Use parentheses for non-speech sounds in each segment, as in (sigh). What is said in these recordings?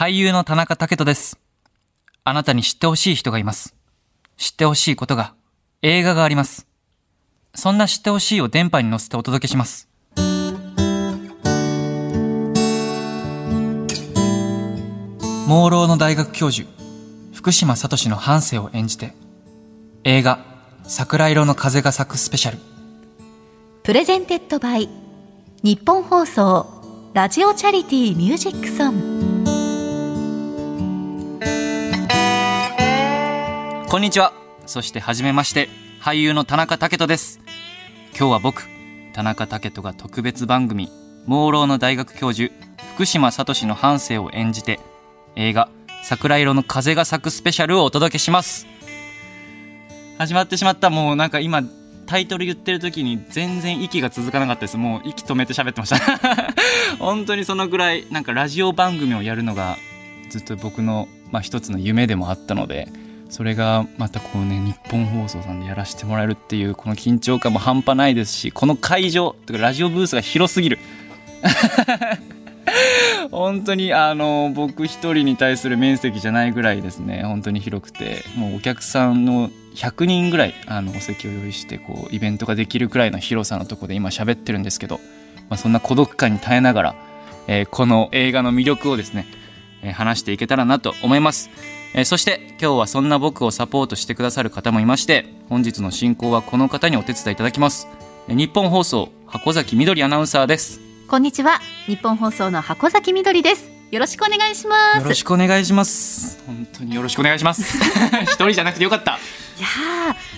俳優の田中偉登です。あなたに知ってほしい人がいます。知ってほしいことが、映画があります。そんな知ってほしいを電波に乗せてお届けします。盲ろうの大学教授、福島智の半生を演じて、映画、桜色の風が咲くスペシャル。 presented by日本放送ラジオチャリティーミュージックソンこんにちは。そしてはじめまして、俳優の田中武人です。今日は僕、田中武人が特別番組、朦朧の大学教授、福島聡の半生を演じて、映画、桜色の風が咲くスペシャルをお届けします。始まってしまった。もうなんか今、タイトル言ってる時に全然息が続かなかったです。もう息止めて喋ってました。(laughs) 本当にそのぐらい、なんかラジオ番組をやるのが、ずっと僕の、まあ、一つの夢でもあったので、それがまたこうね日本放送さんでやらせてもらえるっていうこの緊張感も半端ないですしこの会場とかラジオブースが広すぎる。(laughs) 本当にあの僕一人に対する面積じゃないぐらいですね。本当に広くて。もうお客さんの100人ぐらいあのお席を用意してこうイベントができるくらいの広さのとこで今喋ってるんですけど、まあ、そんな孤独感に耐えながら、えーこの映画の魅力をですね、えー話していけたらなと思います。えーそして今日はそんな僕をサポートしてくださる方もいまして本日の進行はこの方にお手伝いいただきます。えー日本放送箱崎みどりアナウンサーです。こんにちは。日本放送の箱崎みどりです。よろしくお願いします。よろしくお願いします。本当によろしくお願いします。(laughs) 一人じゃなくてよかった。いや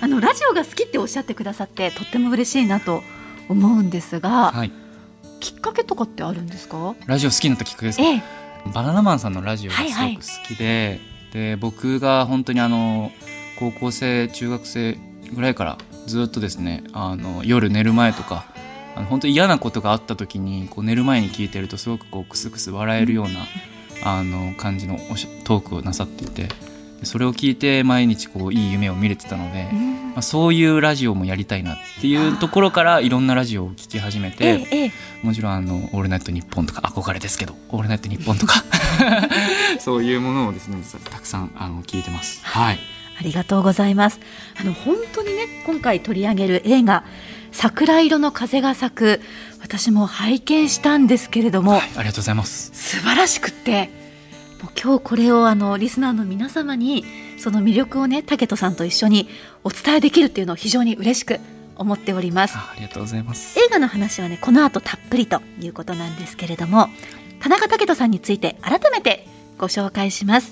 ーあのラジオが好きっておっしゃってくださってとっても嬉しいなと思うんですが、はい。きっかけとかってあるんですか？ラジオ好きになったきっかけですか？ええ。バナナマンさんのラジオがすごはいはい。く好きで、僕が本当にあの高校生中学生ぐらいからずっとですねあの夜寝る前とかあの本当に嫌なことがあった時にこう寝る前に聞いてるとすごくこうクスクス笑えるような、あの感じのトークをなさっていてそれを聞いて毎日こういい夢を見れてたので、うん。まあ、そういうラジオもやりたいなっていうところからいろんなラジオを聞き始めて。ええええもちろんあの「オールナイトニッポン」とか憧れですけど「オールナイトニッポン」とか (laughs) そういうものをですねたくさんあの聞いてます。はい、ありがとうございます。あの本当にね今回取り上げる映画桜色の風が咲く私も拝見したんですけれども、はい、ありがとうございます。素晴らしくってもう今日これをあのリスナーの皆様にその魅力をね武人さんと一緒にお伝えできるっていうのを非常に嬉しく思っております。あありがとうございます。映画の話はねこの後たっぷりということなんですけれども田中武人さんについて改めてご紹介します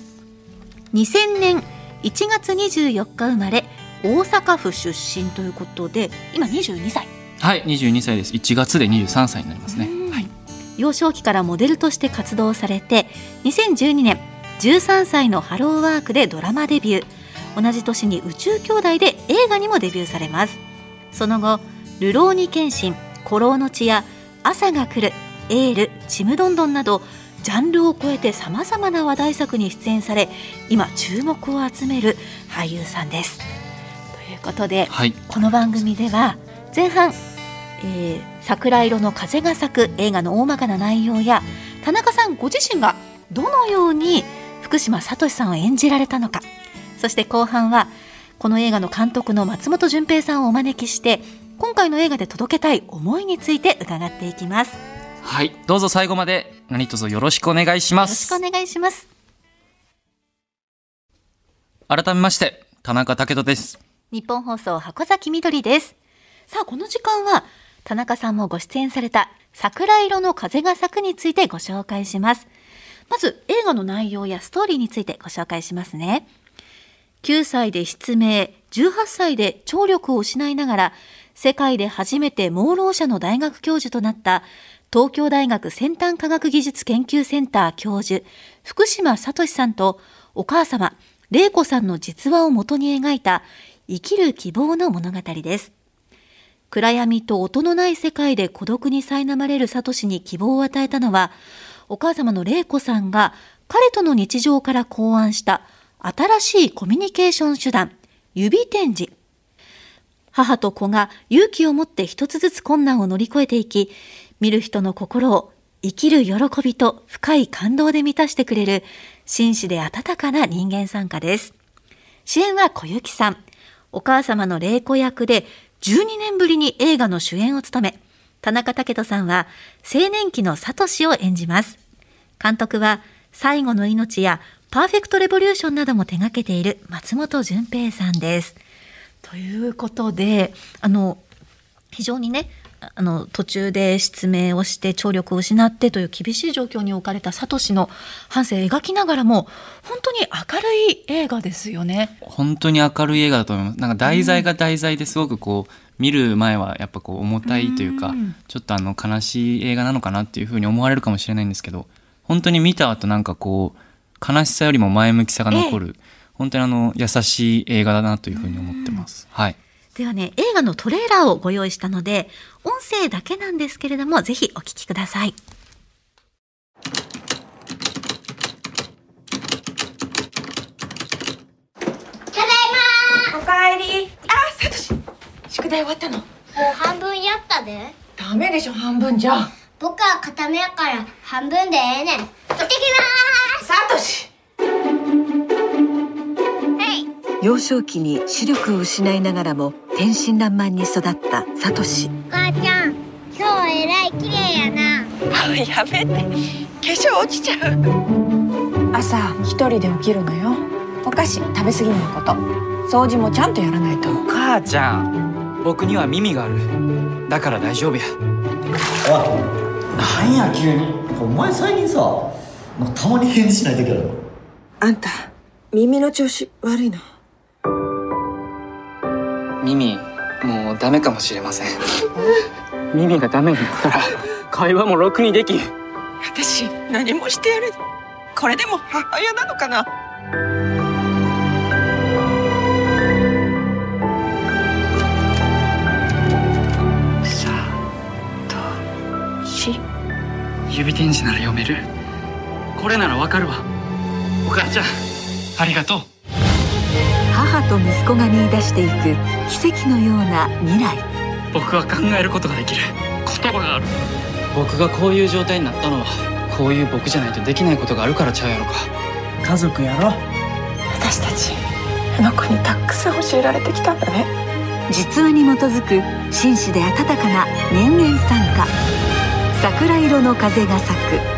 2000年1月24日生まれ大阪府出身ということで今22歳はい、22歳です。1月で23歳になりますね。幼少期からモデルとして活動されて2012年13歳のハローワークでドラマデビュー。同じ年に宇宙兄弟で映画にもデビューされます。その後「流浪に剣心」「古老の血」や「朝が来る」「エール」「ちむどんどん」などジャンルを超えてさまざまな話題作に出演され今注目を集める俳優さんです。ということではい、この番組では前半、えー桜色の風が咲く映画の大まかな内容や田中さんご自身がどのように福島聡さんを演じられたのかそして後半はこの映画の監督の松本潤平さんをお招きして今回の映画で届けたい思いについて伺っていきますよはい、どうぞ最後まで何卒よろしくお願いします。ろしくお願いします改めまして田中武人です。日本放送箱崎みどりですさあこの時間は田中さんもご出演された桜色の風が咲くについてご紹介します。まず映画の内容やストーリーについてご紹介しますね。9歳で失明18歳で聴力を失いながら世界で初めて盲ろう者の大学教授となった東京大学先端科学技術研究センター教授福島聡さんとお母様玲子さんの実話をもとに描いた生きる希望の物語です。暗闇と音のない世界で孤独に苛まれる聡に希望を与えたのはお母様の玲子さんが彼との日常から考案した新しいコミュニケーション手段指展示母と子が勇気を持って一つずつ困難を乗り越えていき見る人の心を生きる喜びと深い感動で満たしてくれる紳士で温かな人間参加です。主演は小雪さん。お母様の玲子役で12年ぶりに映画の主演を務め、田中武人さんは青年期のサトシを演じます。監督は最後の命やパーフェクトレボリューションなども手掛けている松本純平さんです。ということで、あの、非常にね、あの途中で失明をして聴力を失ってという厳しい状況に置かれたサトシの半生を描きながらも本当に明るい映画ですよね。本当に明るい映画だと思います。なんか題材が題材ですごくこう、見る前はやっぱこう重たいというか、うん。ちょっとあの悲しい映画なのかなっていうふうに思われるかもしれないんですけど本当に見た後なんかこう悲しさよりも前向きさが残る、本当にあの優しい映画だなというふうに思ってます。はいではね、映画のトレーラーをご用意したので、音声だけなんですけれども、ぜひお聞きください。おかえり。あサトシ。宿題終わったの。もう半分やったで。ダメでしょ半分じゃ。僕は固めやから半分でええねん。行ってきまサトシ。幼少期に視力を失いながらも天真爛漫に育ったサトシ。お母ちゃん今日はえらい綺麗やな。あやめて。化粧落ちちゃう。朝一人で起きるのよ。お菓子食べ過ぎないこと。掃除もちゃんとやらないと。母ちゃん。僕には耳がある。だから大丈夫や。おいなんや急に。お前最近さたまに返事しない時あるの？あんた耳の調子悪いの？耳もうダメかもしれません。(laughs) 耳がダメになったら会話もろくにできん。私何もしてやるこれでも母親なのかな。さとし指点字なら読める？これならわかるわ。お母ちゃんありがとう母と息子が見出していく奇跡のような未来。僕は考えることができる。言葉がある。僕がこういう状態になったのはこういう僕じゃないとできないことがあるからちゃうやろか。家族やろ。私たちあの子にたくさん教えられてきたんだね。実話に基づく紳士で温かな人間参加。桜色の風が咲く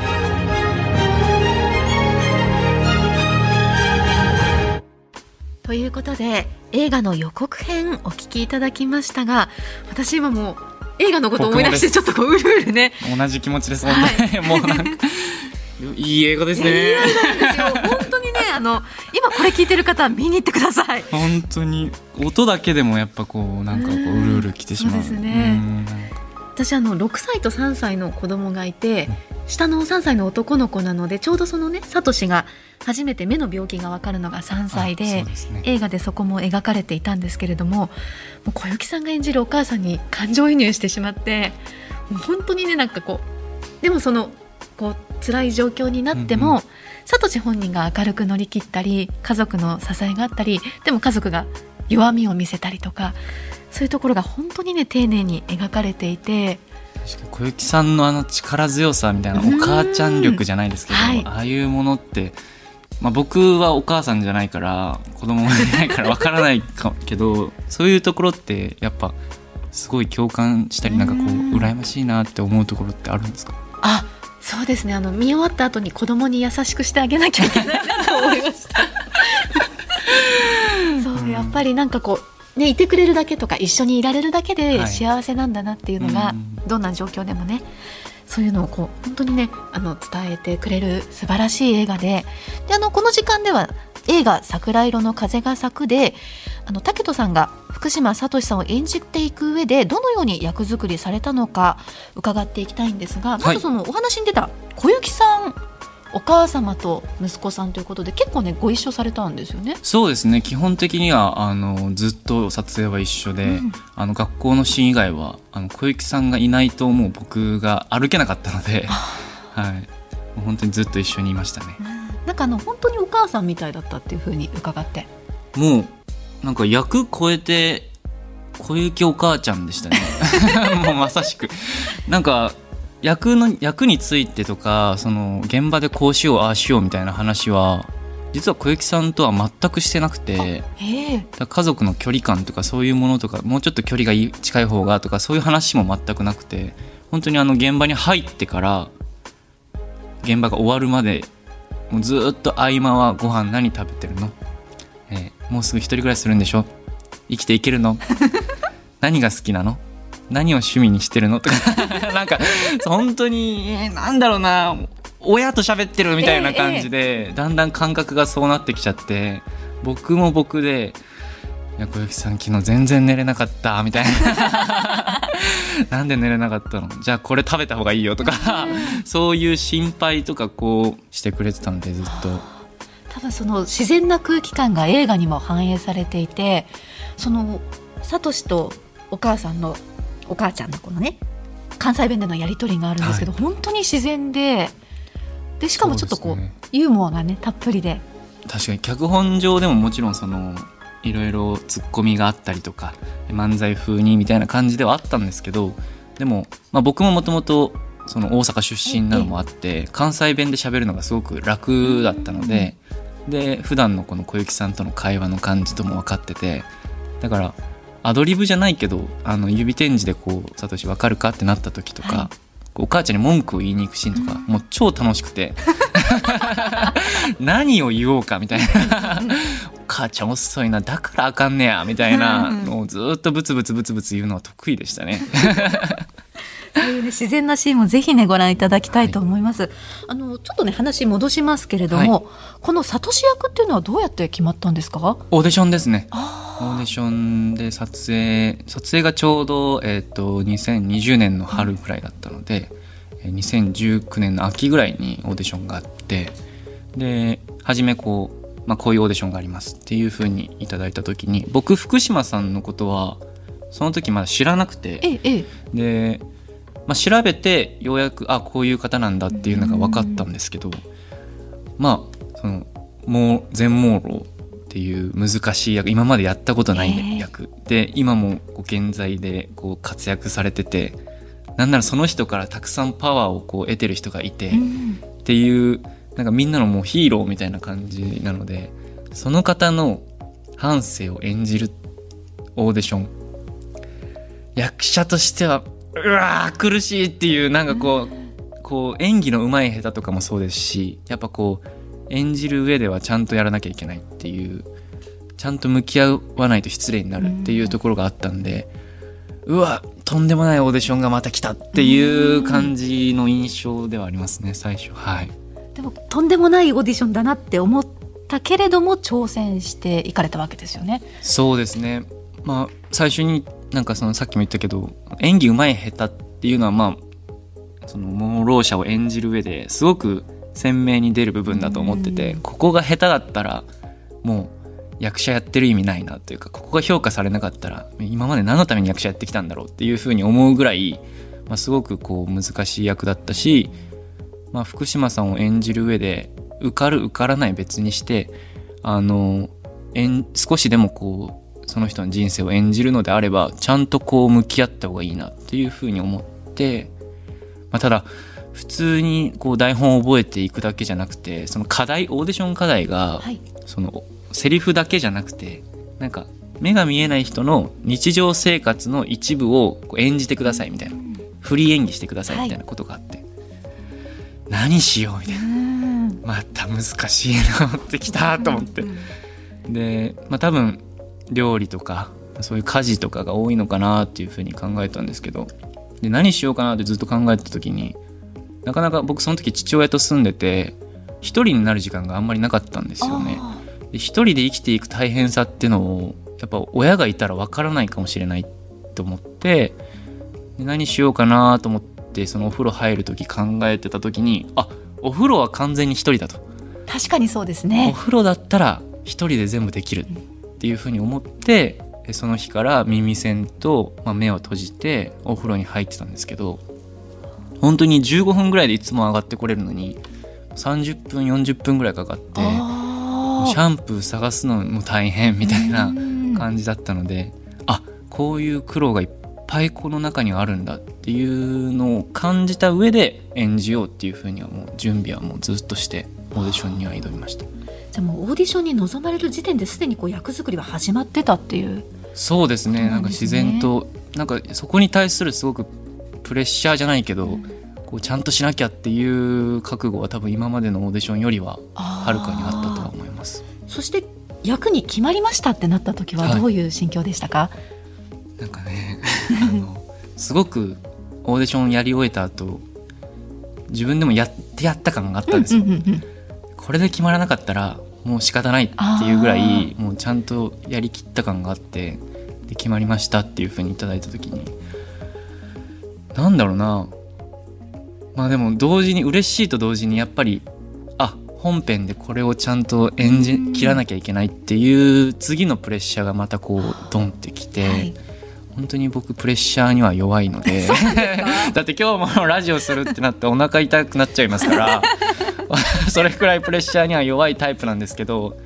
ということで、映画の予告編お聞きいただきましたが、私今もう映画のことを思い出してちょっとこううるうるね。同じ気持ちです本当に、(laughs) もうなんかいい映画ですね。ですよ。本当にね、(laughs) あの今これ聞いてる方は見に行ってください。本当に音だけでもやっぱこうなんかこううるうるきてしまう。そうですね。うん私あの6歳と3歳の子供がいて下の3歳の男の子なのでちょうどそのねサトシが初めて目の病気が分かるのが3歳あでね。映画でそこも描かれていたんですけれどももう小雪さんが演じるお母さんに感情移入してしまってもう本当にねなんかこうでもそのこう辛い状況になっても、うんうん。サトシ本人が明るく乗り切ったり家族の支えがあったりでも家族が弱みを見せたりとかそういうところが本当にね丁寧に描かれていて。小雪さんのあの力強さみたいなうんお母ちゃん力じゃないですけど、はい。ああいうものって、まあ、僕はお母さんじゃないから (laughs) 子供もいないからわからないかけどそういうところってやっぱすごい共感したりなんかこううん羨ましいなって思うところってあるんですか？あそうですね。あの見終わった後に子供に優しくしてあげなきゃいけないなと思いました。(laughs) そうやっぱりなんかこうねいてくれるだけとか一緒にいられるだけではい。幸せなんだなっていうのが、うん。どんな状況でもねそういうのをこう本当にねあの伝えてくれる素晴らしい映画でであのこの時間では映画「桜色の風が咲くで」あの武人さんが福島聡さんを演じていく上でどのように役作りされたのか伺っていきたいんですが、まずそのお話に出た小雪さんお母様と息子さんということで結構ねご一緒されたんですよね。そうですね。基本的にはあのずっと撮影は一緒で、うん。あの学校のシーン以外はあの小雪さんがいないともう僕が歩けなかったので、はい、もう本当にずっと一緒にいましたね。なんかあの本当にお母さんみたいだったっていうふうに伺って。もうなんか役超えて小雪お母ちゃんでしたね。(laughs) もうまさしく。なんか役の役についてとかその現場でこうしようああしようみたいな話は実は小雪さんとは全くしてなくて家族の距離感とかそういうものとかもうちょっと距離が近い方がとかそういう話も全くなくて本当にあの現場に入ってから現場が終わるまでもうずーっと合間はご飯何食べてるの、えーもうすぐ一人暮らしするんでしょ？生きていけるの？(laughs) 何が好きなの？何を趣味にしてるの？とか。(laughs) なんか本当に、えーなんだろうな。親と喋ってるみたいな感じで、だんだん感覚がそうなってきちゃって僕も僕で「いや小雪さん昨日全然寝れなかった」みたいな「(laughs) なんで寝れなかったの？じゃあこれ食べた方がいいよ」とか。そういう心配とかこうしてくれてたんでずっと。多分その自然な空気感が映画にも反映されていてそのサトシとお母さんのお母ちゃんのこのね関西弁でのやり取りがあるんですけど、本当に自然ででしかもちょっとこうねユーモアがねたっぷりで。確かに脚本上でももちろんそのいろいろツッコミがあったりとか漫才風にみたいな感じではあったんですけどでも、まあ、僕ももともとその大阪出身なのもあって関西弁で喋るのがすごく楽だったのでで普段のこの小雪さんとの会話の感じとも分かっててだからアドリブじゃないけどあの指展示でこう「サトシ分かるか?」ってなった時とか、はいお母ちゃんに文句を言いに行くシーンとか、もう超楽しくて (laughs) 何を言おうかみたいなお母ちゃん遅いなだからあかんねやみたいなのをずっとブツブツブツブツ言うのは得意でしたね。そういうね自然なシーンもぜひねご覧いただきたいと思います、あのちょっとね話戻しますけれども、このサトシ役っていうのはどうやって決まったんですか？オーディションですね。オーディションで撮影撮影がちょうど、えー、と2020年の春ぐらいだったので、えー2019年の秋ぐらいにオーディションがあってで初めこう、まあ、こういうオーディションがありますっていうふうにいただいた時に僕福島さんのことはその時まだ知らなくてええええ。で、まあ、調べてようやくあこういう方なんだっていうのが分かったんですけどまあそのもう全盲ろっていう難しい役今までやったことない、役。で今もこう現在でこう活躍されててなんならその人からたくさんパワーをこう得てる人がいて、うん。っていうなんかみんなのもうヒーローみたいな感じなのでその方の半生を演じるオーディション。役者としてはうわー苦しいっていうなんかこうこう演技の上手い下手とかもそうですしやっぱこう演じる上ではちゃんとやらなきゃいけないっていうちゃんと向き合わないと失礼になるっていうところがあったんでうわとんでもないオーディションがまた来たっていう感じの印象ではありますね最初はい。でもとんでもないオーディションだなって思ったけれども挑戦していかれたわけですよね。そうですねまあ最初になんかそのさっきも言ったけど演技うまい下手っていうのはまあその盲ろう者を演じる上ですごく鮮明に出る部分だと思っててここが下手だったらもう役者やってる意味ないなというかここが評価されなかったら今まで何のために役者やってきたんだろうっていうふうに思うぐらい、まあ、すごくこう難しい役だったし、まあ、福島さんを演じる上で受かる受からない別にしてあの演少しでもこうその人の人生を演じるのであればちゃんとこう向き合った方がいいなっていうふうに思って、まあ、ただ普通にこう台本を覚えていくだけじゃなくてその課題オーディション課題が、はい。そのセリフだけじゃなくてなんか目が見えない人の日常生活の一部を演じてくださいみたいな。フリー演技してくださいみたいなことがあって、何しようみたいな。うん。また難しいの持ってきたと思って。でまあ多分料理とかそういう家事とかが多いのかなっていうふうに考えたんですけどで何しようかなってずっと考えてた時になかなか僕その時父親と住んでて一人になる時間があんまりなかったんですよね。一人で生きていく大変さっていうのをやっぱ親がいたらわからないかもしれないと思ってで何しようかなと思ってそのお風呂入る時考えてた時にあお風呂は完全に一人だとー確かにそうですおね。風呂だったら一人で全部できるっていうふうに思ってでその日から耳栓と、まあ、目を閉じてお風呂に入ってたんですけど本当に15分ぐらいでいつも上がってこれるのに30分40分ぐらいかかってあシャンプー探すのも大変みたいなうん。感じだったのであこういう苦労がいっぱいこの中にはあるんだっていうのを感じた上で演じようっていうふうにはもう準備はもうずっとしてオーディションには挑みましたじゃあもうオーディションに臨まれる時点ですでにこう役作りは始まってたっていう。そうですね。そうなか自なんんですね然となんかそこに対するすごくプレッシャーじゃないけど、こうちゃんとしなきゃっていう覚悟は多分今までのオーディションよりははるかにあったとは思います。そして役に決まりましたってなった時はどういう心境でしたか、なんかねあの (laughs) すごくオーディションやり終えた後自分でもやってやった感があったんですよ、うんうんうんこれで決まらなかったらもう仕方ないっていうぐらあいもうちゃんとやりきった感があってで決まりましたっていうふうにいただいた時に。なんだろうな。まあでも同時に嬉しいと同時にやっぱりあ本編でこれをちゃんと演じ切らなきゃいけないっていう次のプレッシャーがまたこうドンってきて、はい。本当に僕プレッシャーには弱いので。(laughs) だって今日もラジオするってなってお腹痛くなっちゃいますから (laughs) それくらいプレッシャーには弱いタイプなんですけど、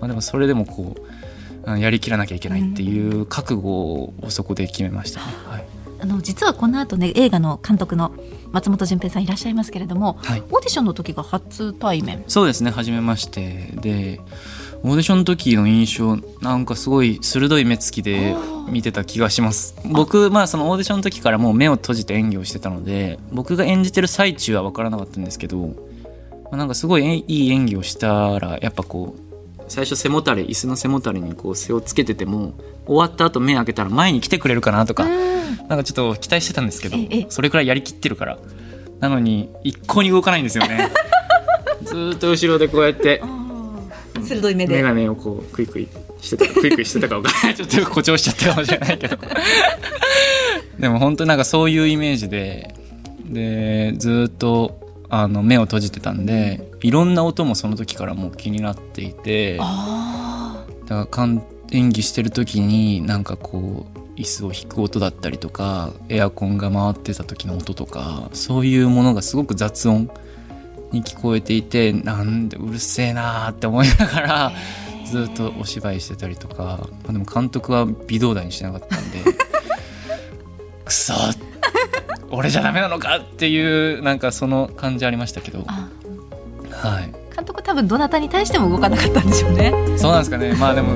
まあ、でもそれでもこうあやりきらなきゃいけないっていう覚悟をそこで決めましたね。はい。あの実はこの後ね映画の監督の松本潤平さんいらっしゃいますけれども、はい。オーディションの時が初対面。そうですね初めまして。でオーディションの時の印象なんかすごい鋭い目つきで見てた気がします。僕まあそのオーディションの時からもう目を閉じて演技をしてたので僕が演じてる最中は分からなかったんですけど、まあ、なんかすごいえいい演技をしたらやっぱこう最初背もたれ椅子の背もたれにこう背をつけてても終わった後目開けたら前に来てくれるかなとかなんかちょっと期待してたんですけどええそれくらいやりきってるから。なのに一向に動かないんですよね。(laughs) ずーっと後ろでこうやって鋭い目で。眼鏡をこうクイクイしてたクイクイしてたか分からない。(laughs) ちょっと誇張しちゃったかもしれないけど。(laughs) でも本当になんかそういうイメージででずーっとあの目を閉じてたんでいろんな音もその時からもう気になっていてだからかん演技してる時になんかこう椅子を引く音だったりとかエアコンが回ってた時の音とかそういうものがすごく雑音に聞こえていてなんでうるせえなーって思いながらずっとお芝居してたりとか、まあ、でも監督は微動だにしなかったんで (laughs) くそ俺じゃダメなのかっていうなんかその感じありましたけど。あ。はい。監督多分どなたに対しても動かなかったんでしょうね。そうなんですかね。まあでも、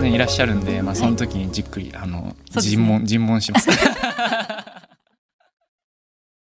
ね、いらっしゃるんで、まあ、その時にじっくりあのそうですね。尋問尋問します (laughs)